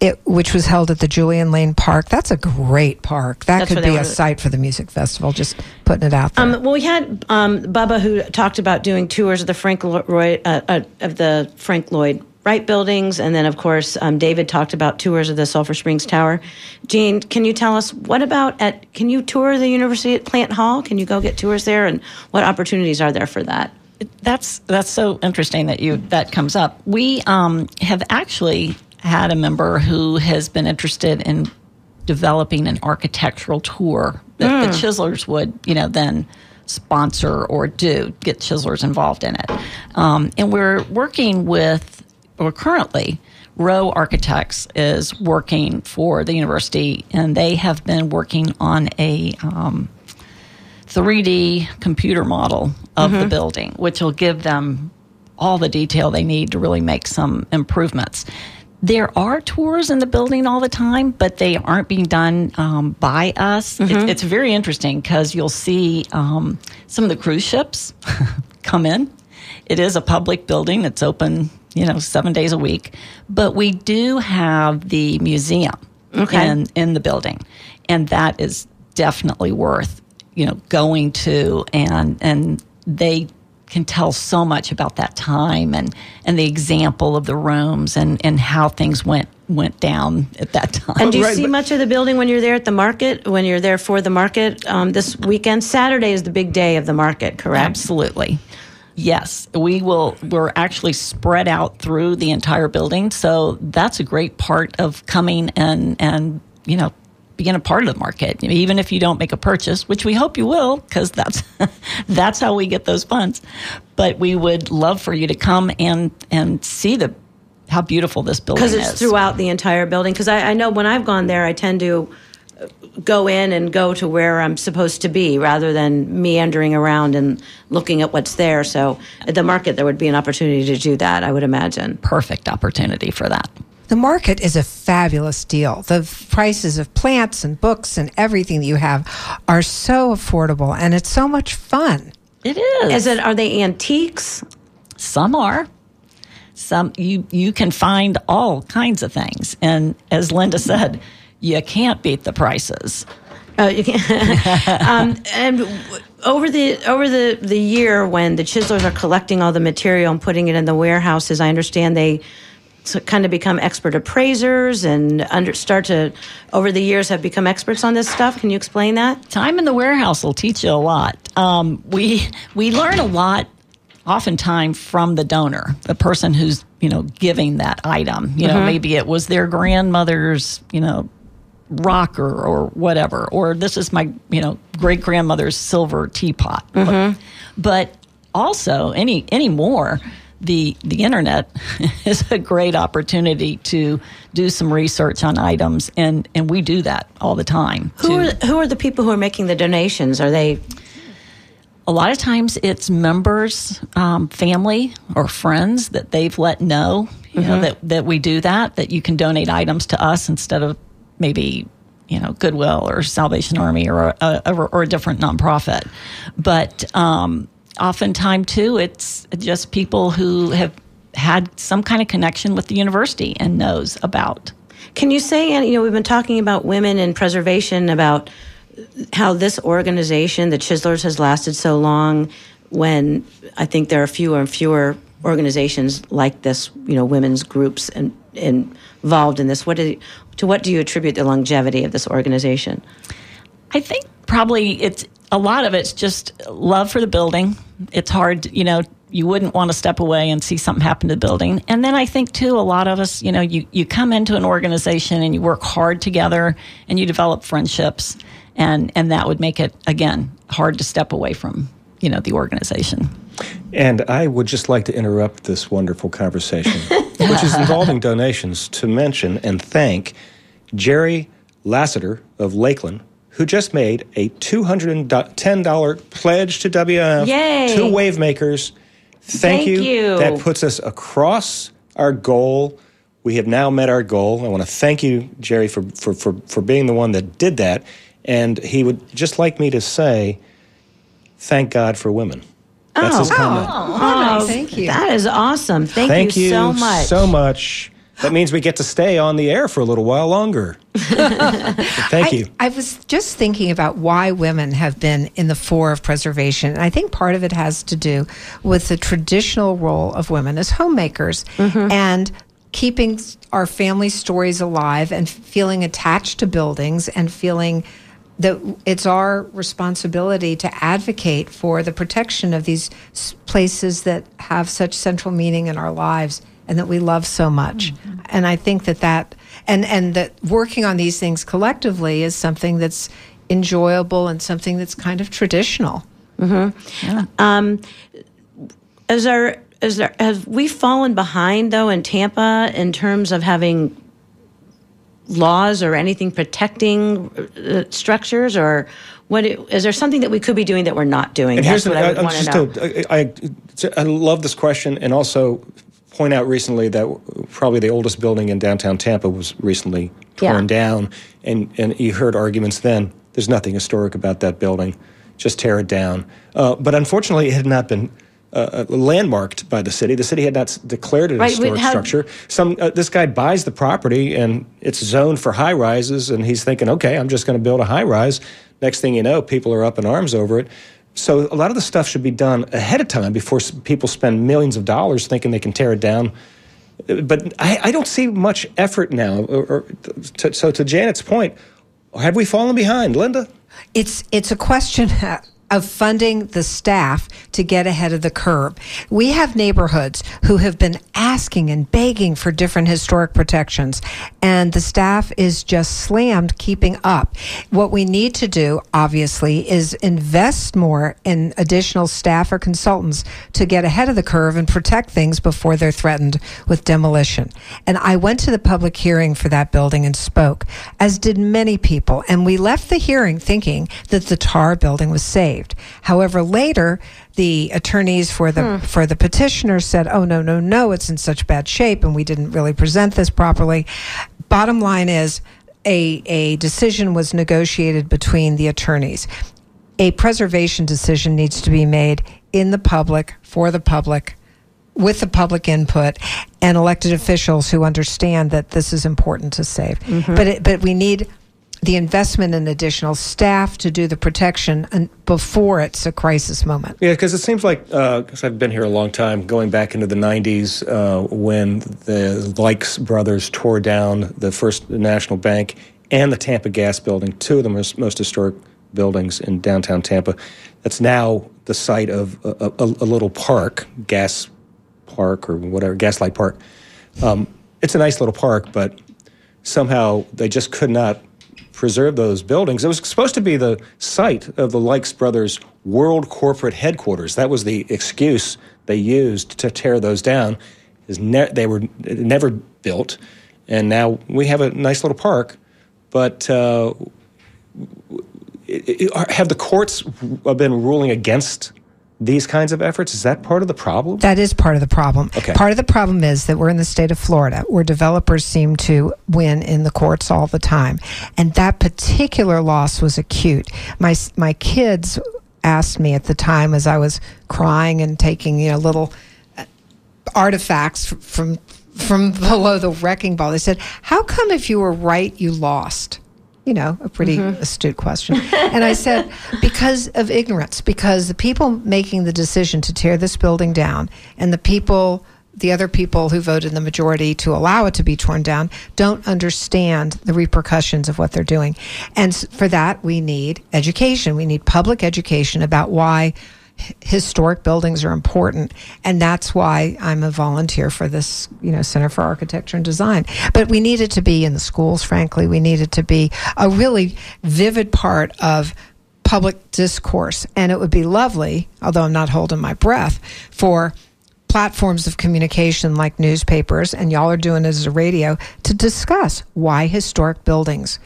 it, which was held at the Julian Lane Park. That's a great park. That That's could be a site for the music festival. Just putting it out there. Um, well, we had um, Bubba who talked about doing tours of the Frank Lloyd uh, uh, of the Frank Lloyd Wright buildings, and then of course um, David talked about tours of the Sulphur Springs Tower. Jean, can you tell us what about at? Can you tour the University at Plant Hall? Can you go get tours there, and what opportunities are there for that? That's that's so interesting that you that comes up. We um, have actually had a member who has been interested in developing an architectural tour that mm. the hmm. Chiselers would, you know, then sponsor or do get Chiselers involved in it. Um, and we're working with, or currently, Rowe Architects is working for the university, and they have been working on a um, 3D computer model of the building, which will give them all the detail they need to really make some improvements. There are tours in the building all the time, but they aren't being done um, by us. It's, it's very interesting because you'll see um, some of the cruise ships come in. It is a public building. It's open, you know, seven days a week. But we do have the museum Okay. in, in the building. And that is definitely worth, you know, going to and and they can tell so much about that time and, and the example of the rooms and, and how things went went down at that time. And do you Right, see but- much of the building when you're there at the market? When you're there for the market um, this weekend? Saturday is the big day of the market, correct? Absolutely. Yes, we will. We're actually spread out through the entire building, so that's a great part of coming and and you know being a part of the market. Even if you don't make a purchase, which we hope you will, because that's that's how we get those funds. But we would love for you to come and and see the how beautiful this building is. Because it's throughout the entire building. Because I, I know when I've gone there, I tend to go in and go to where I'm supposed to be rather than meandering around and looking at what's there. So at the market, there would be an opportunity to do that, I would imagine. perfect opportunity for that. The market is a fabulous deal. The prices of plants and books and everything that you have are so affordable and it's so much fun. It is. Is it? Are they antiques? Some are. Some you you can find all kinds of things, and as Linda said, you can't beat the prices. Uh, you can, um, and over the over the the year when the chiselers are collecting all the material and putting it in the warehouses, I understand they kind of become expert appraisers and under, start to over the years have become experts on this stuff. Can you explain that? Time in the warehouse will teach you a lot. Um, we we learn a lot, oftentimes from the donor, the person who's you know giving that item. You know, maybe it was their grandmother's you know rocker or whatever, or this is my you know great grandmother's silver teapot. But, but also any anymore. The, the internet is a great opportunity to do some research on items, and, and we do that all the time. Who are who are the people who are making the donations? Are they a lot of times it's members, um, family, or friends that they've let know, you know, that, that we do that, that you can donate items to us instead of maybe, you know, Goodwill or Salvation Army or a, or a different nonprofit. But um, oftentimes, too, it's just people who have had some kind of connection with the university and knows about. Can you say, and you know, we've been talking about women and preservation, about how this organization, the Chiselers, has lasted so long when I think there are fewer and fewer organizations like this, you know, women's groups and, and involved in this. What you, to what do you attribute the longevity of this organization? I think probably it's a lot of it's just love for the building. It's hard, you know, you wouldn't want to step away and see something happen to the building. And then I think too, a lot of us, you know, you, you come into an organization and you work hard together and you develop friendships and, and that would make it again hard to step away from, you know, the organization. And I would just like to interrupt this wonderful conversation, which is involving donations, to mention and thank Jerry Lassiter of Lakeland, who just made a $210 pledge to WMNF Yay. to Wavemakers. Thank, Thank you. That puts us across our goal. We have now met our goal. I want to thank you, Jerry, for, for, for, for being the one that did that. And he would just like me to say, thank God for women. That's his oh. comment. Oh, oh Thank you. That is awesome. Thank, Thank you, so much. So much. That means we get to stay on the air for a little while longer. Thank you. I was just thinking about why women have been in the fore of preservation. And I think part of it has to do with the traditional role of women as homemakers mm-hmm. and keeping our family stories alive and feeling attached to buildings and feeling that it's our responsibility to advocate for the protection of these places that have such central meaning in our lives and that we love so much. Mm-hmm. And I think that that and and that working on these things collectively is something that's enjoyable and something that's kind of traditional. Mm-hmm. Um, is there is there have we fallen behind though in Tampa in terms of having laws or anything protecting uh, structures or what it- is there something that we could be doing that we're not doing? And That's here's what the, I would I'm want to know. I, I, I love this question, and also point out recently that probably the oldest building in downtown Tampa was recently torn Yeah. down, and and you heard arguments then. There's nothing historic about that building. Just tear it down. Uh, but unfortunately, it had not been. Uh, landmarked by the city. The city had not declared it a Right, historic had- structure. Some uh, this guy buys the property and it's zoned for high rises, and he's thinking, okay, I'm just going to build a high rise. Next thing you know, people are up in arms over it. So a lot of the stuff should be done ahead of time before people spend millions of dollars thinking they can tear it down. Uh, But I, I don't see much effort now. Or, or to, so to Janet's point, have we fallen behind, Linda? It's it's a question of funding the staff to get ahead of the curve. We have neighborhoods who have been asking and begging for different historic protections, and the staff is just slammed keeping up. What we need to do, obviously, is invest more in additional staff or consultants to get ahead of the curve and protect things before they're threatened with demolition. And I went to the public hearing for that building and spoke, as did many people. And we left the hearing thinking that the tar building was However, later the attorneys for the hmm. for the petitioners said, "Oh no, no, no! It's in such bad shape, and we didn't really present this properly." Bottom line is, a a decision was negotiated between the attorneys a preservation decision needs to be made in the public for the public with the public input and elected officials who understand that this is important to save mm-hmm. but it, but we need the investment in additional staff to do the protection before it's a crisis moment Yeah, because it seems like, because I've been here a long time, going back into the 90s uh, when the Lykes brothers tore down the First National Bank and the Tampa Gas Building, two of the most, most historic buildings in downtown Tampa. That's now the site of a, a, a little park, Gas Park or whatever, Gaslight Park. Um, it's a nice little park, but somehow they just could not preserve those buildings. It was supposed to be the site of the Lykes Brothers World Corporate Headquarters. That was the excuse they used to tear those down. Is ne- they were never built, and now we have a nice little park. But uh, it- it- have the courts been ruling against these kinds of efforts? Is that part of the problem? That is part of the problem. Okay. Part of the problem is that we're in the state of Florida where developers seem to win in the courts all the time. And that particular loss was acute. My my kids asked me at the time as I was crying and taking, you know, little uh, artifacts from from below the wrecking ball. They said, "How come if you were right you lost?" You know, a pretty mm-hmm. astute question. and I said, because of ignorance, because the people making the decision to tear this building down and the people, the other people who voted the majority to allow it to be torn down, don't understand the repercussions of what they're doing. And for that, we need education. We need public education about why historic buildings are important and that's why I'm a volunteer for this you know Center for Architecture and Design. But we need it to be in the schools frankly. We need it to be a really vivid part of public discourse. And it would be lovely although I'm not holding my breath for platforms of communication like newspapers and y'all are doing it as a radio to discuss why historic buildings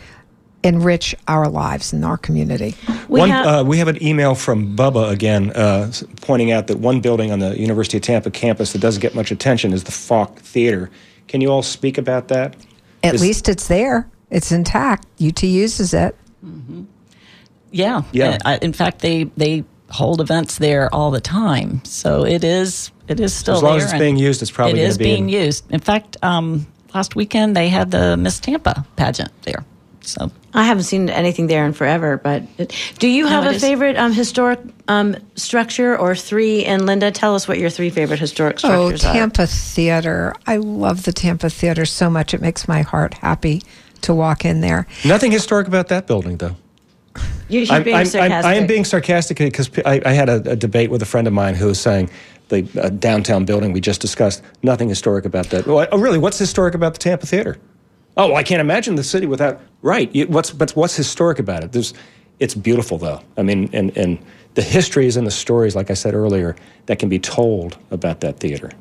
enrich our lives in our community We one, have- uh, we have an email from Bubba again uh, pointing out that one building on the University of Tampa campus that doesn't get much attention is the Falk Theater. Can you all speak about that? At Is- least it's there. It's intact. UT uses it. Yeah. Yeah. I, in fact, they they hold events there all the time, so it is it is still as long there. as it's being used, it's probably it gonna be being in- used. In fact, um, last weekend they had the Miss Tampa pageant there. So I haven't seen anything there in forever, but it- do you have it a is. favorite um, historic um, structure or three? And Linda, tell us what your three favorite historic Oh, structures are. Oh, Tampa Theater. I love the Tampa Theater so much. It makes my heart happy to walk in there. Nothing historic about that building, though. You, you're I'm, being I'm, sarcastic. I'm, I am being sarcastic because I, I had a, a debate with a friend of mine who was saying the uh, downtown building we just discussed, nothing historic about that. Well, oh, really? What's historic about the Tampa Theater? Oh, I can't imagine the city without. Right. What's but what's historic about it? There's. It's beautiful, though. I mean, and, and the histories and the stories, like I said earlier, that can be told about that theater.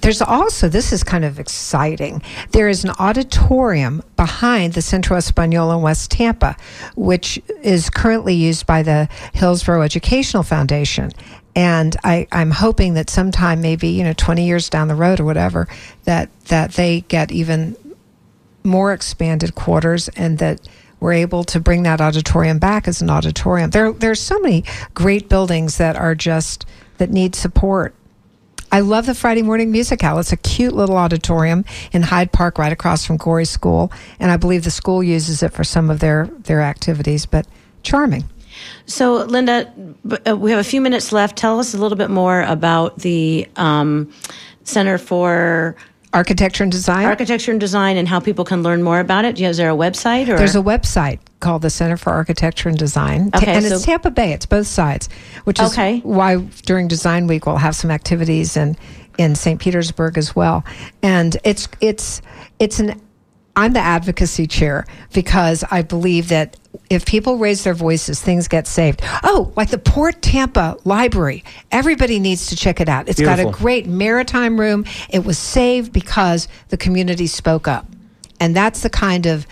There's also, this is kind of exciting. There is an auditorium behind the Centro Espanol in West Tampa, which is currently used by the Hillsborough Educational Foundation. And I, I'm hoping that sometime, maybe, you know, 20 years down the road or whatever, that, that they get even more expanded quarters and that we're able to bring that auditorium back as an auditorium. There, there's so many great buildings that are just, that need support I love the Friday morning music hall. It's a cute little auditorium in Hyde Park, right across from Gorrie School, and I believe the school uses it for some of their their activities. But charming. So, Linda, uh, we have a few minutes left. Tell us a little bit more about the um, Center for Architecture and Design. Architecture and Design, and how people can learn more about it. Is there a website? Or? There's a website called the Center for Architecture and Design, okay, and so it's Tampa Bay. It's both sides, which is okay. why during Design Week we'll have some activities in in St. Petersburg as well. And it's it's it's an I'm the advocacy chair because I believe that if people raise their voices, things get saved. Oh, like the Port Tampa Library. Everybody needs to check it out. It's Beautiful. got a great maritime room. It was saved because the community spoke up. And that's the kind of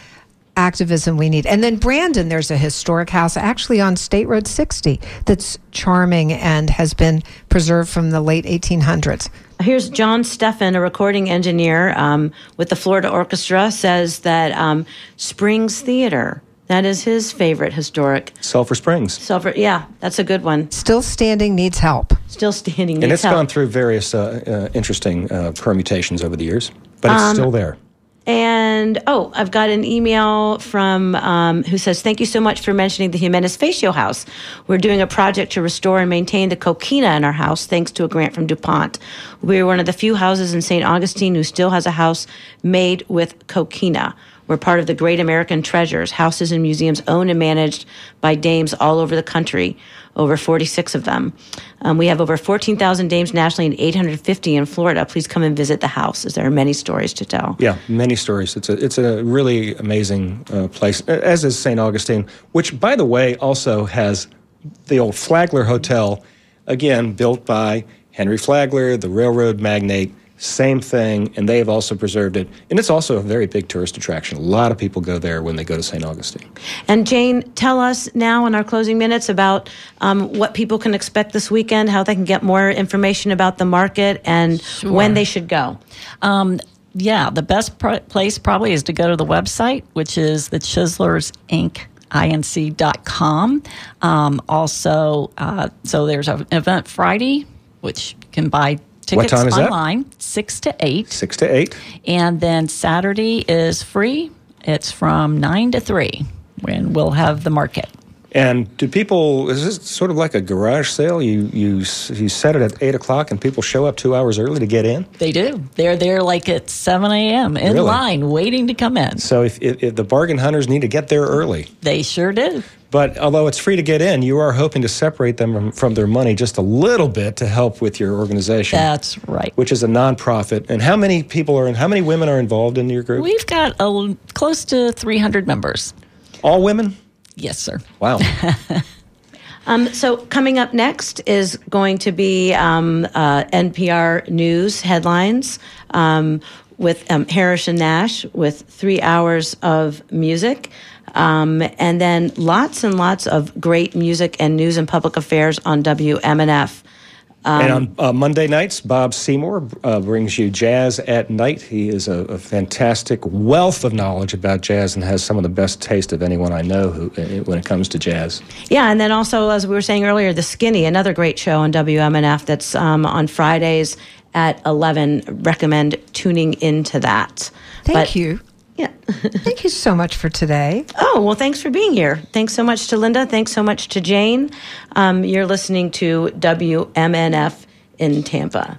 activism we need. And then Brandon, there's a historic house actually on State Road 60 that's charming and has been preserved from the late 1800s. Here's John Steffen, a recording engineer um, with the Florida Orchestra, says that um, Springs Theater. That is his favorite historic. Sulphur Springs. Sulphur, yeah, that's a good one. Still standing, needs help. Still standing. Needs help. And needs it's help. gone through various uh, uh, interesting uh, permutations over the years, but it's Um, still there. And oh, I've got an email from um, who says, "Thank you so much for mentioning the Ximenez-Fatio House. We're doing a project to restore and maintain the coquina in our house, thanks to a grant from DuPont. We're one of the few houses in St. Augustine who still has a house made with coquina. We're part of the Great American Treasures, houses and museums owned and managed by dames all over the country, over 46 of them. Um, we have over 14,000 dames nationally and 850 in Florida. Please come and visit the house, as there are many stories to tell. Yeah, many stories. It's a it's a really amazing uh, place, as is St. Augustine, which, by the way, also has the old Flagler Hotel, again built by Henry Flagler, the railroad magnate. Same thing, and they have also preserved it. And it's also a very big tourist attraction. A lot of people go there when they go to St. Augustine. And Jane, tell us now in our closing minutes about um, what people can expect this weekend, how they can get more information about the market, and when they should go. Um, yeah, the best pr- place probably is to go to the website, which is the Chiselers Inc. inc.com. Um, also, uh, so there's an event Friday, which you can buy tickets time is that? online, six to eight. Six to eight. And then Saturday is free. It's from nine to three when we'll have the market. And do people? Is this sort of like a garage sale? You you you set it at eight o'clock, and people show up two hours early to get in. They do. They're there like at 7 a.m. in Really? line waiting to come in. So if, if, if the bargain hunters need to get there early, They sure do. But although it's free to get in, you are hoping to separate them from, from their money just a little bit to help with your organization, That's right. which is a nonprofit. And how many people are in? How many women are involved in your group? We've got a, l- close to 300 members. All women? Yes, sir. Wow. Um, so coming up next is going to be um, uh, NPR News headlines um, with um, Harrison Nash with three hours of music. Um, and then lots and lots of great music and news and public affairs on WMNF. and on uh, Monday nights, Bob Seymour uh, brings you Jazz at Night. He is a, a fantastic wealth of knowledge about jazz and has some of the best taste of anyone I know who, uh, when it comes to jazz. Yeah, and then also, as we were saying earlier, The Skinny, another great show on WMNF that's um, on Fridays at 11. Recommend tuning into that. Thank But- you. Yeah. Thank you so much for today. Oh, well, thanks for being here. Thanks so much to Linda. Thanks so much to Jane. Um, you're listening to WMNF in Tampa.